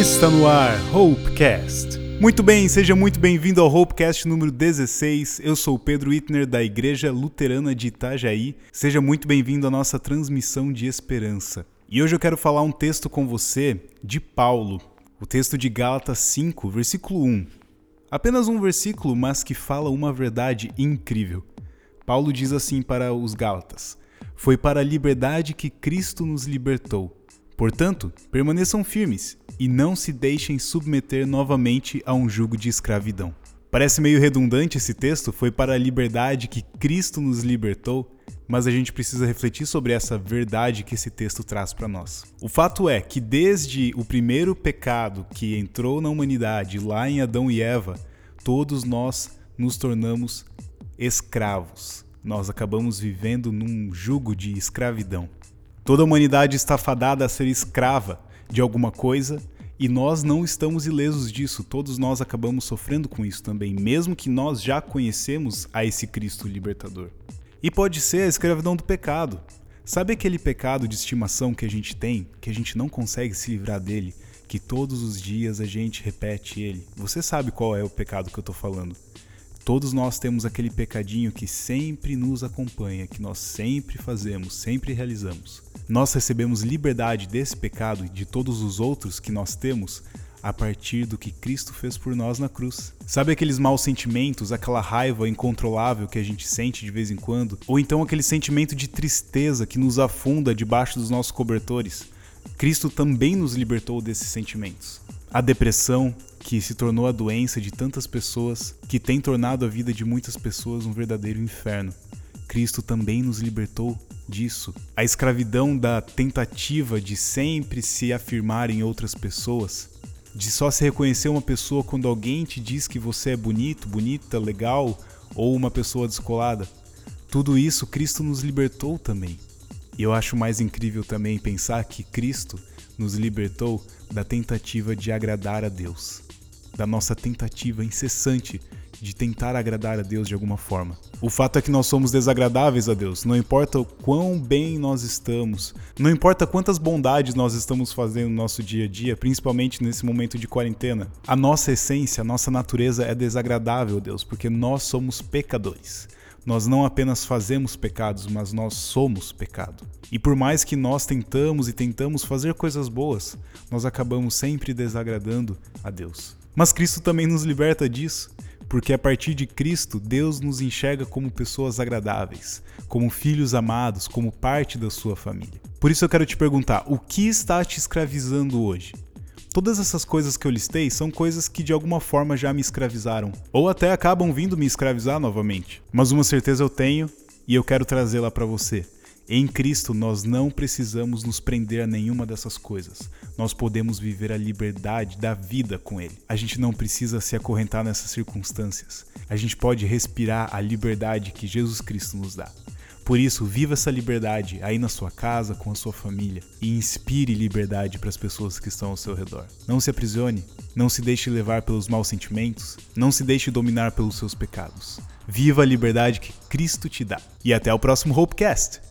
Está no ar Hopecast. Muito bem, seja muito bem-vindo ao Hopecast número 16. Eu sou Pedro Itner da Igreja Luterana de Itajaí. Seja muito bem-vindo à nossa transmissão de esperança. E hoje eu quero falar um texto com você de Paulo, o texto de Gálatas 5, versículo 1. Apenas um versículo, mas que fala uma verdade incrível. Paulo diz assim para os Gálatas: Foi para a liberdade que Cristo nos libertou. Portanto, permaneçam firmes e não se deixem submeter novamente a um jugo de escravidão. Parece meio redundante esse texto, foi para a liberdade que Cristo nos libertou, mas a gente precisa refletir sobre essa verdade que esse texto traz para nós. O fato é que desde o primeiro pecado que entrou na humanidade, lá em Adão e Eva, todos nós nos tornamos escravos. Nós acabamos vivendo num jugo de escravidão. Toda a humanidade está fadada a ser escrava de alguma coisa e nós não estamos ilesos disso. Todos nós acabamos sofrendo com isso também, mesmo que nós já conhecemos a esse Cristo libertador. E pode ser a escravidão do pecado. Sabe aquele pecado de estimação que a gente tem, que a gente não consegue se livrar dele, que todos os dias a gente repete ele? Você sabe qual é o pecado que eu estou falando. Todos nós temos aquele pecadinho que sempre nos acompanha, que nós sempre fazemos, sempre realizamos. Nós recebemos liberdade desse pecado e de todos os outros que nós temos a partir do que Cristo fez por nós na cruz. Sabe aqueles maus sentimentos, aquela raiva incontrolável que a gente sente de vez em quando? Ou então aquele sentimento de tristeza que nos afunda debaixo dos nossos cobertores? Cristo também nos libertou desses sentimentos. A depressão, que se tornou a doença de tantas pessoas, que tem tornado a vida de muitas pessoas um verdadeiro inferno. Cristo também nos libertou disso. A escravidão da tentativa de sempre se afirmar em outras pessoas, de só se reconhecer uma pessoa quando alguém te diz que você é bonito, bonita, legal ou uma pessoa descolada. Tudo isso Cristo nos libertou também. E eu acho mais incrível também pensar que Cristo nos libertou da tentativa de agradar a Deus da nossa tentativa incessante de tentar agradar a Deus de alguma forma. O fato é que nós somos desagradáveis a Deus, não importa o quão bem nós estamos, não importa quantas bondades nós estamos fazendo no nosso dia a dia, principalmente nesse momento de quarentena. A nossa essência, a nossa natureza é desagradável a Deus, porque nós somos pecadores. Nós não apenas fazemos pecados, mas nós somos pecado. E por mais que nós tentamos e tentamos fazer coisas boas, nós acabamos sempre desagradando a Deus. Mas Cristo também nos liberta disso, porque a partir de Cristo, Deus nos enxerga como pessoas agradáveis, como filhos amados, como parte da sua família. Por isso eu quero te perguntar: o que está te escravizando hoje? Todas essas coisas que eu listei são coisas que de alguma forma já me escravizaram, ou até acabam vindo me escravizar novamente. Mas uma certeza eu tenho e eu quero trazê-la para você. Em Cristo nós não precisamos nos prender a nenhuma dessas coisas. Nós podemos viver a liberdade da vida com Ele. A gente não precisa se acorrentar nessas circunstâncias. A gente pode respirar a liberdade que Jesus Cristo nos dá. Por isso, viva essa liberdade aí na sua casa, com a sua família e inspire liberdade para as pessoas que estão ao seu redor. Não se aprisione, não se deixe levar pelos maus sentimentos, não se deixe dominar pelos seus pecados. Viva a liberdade que Cristo te dá. E até o próximo Hopecast!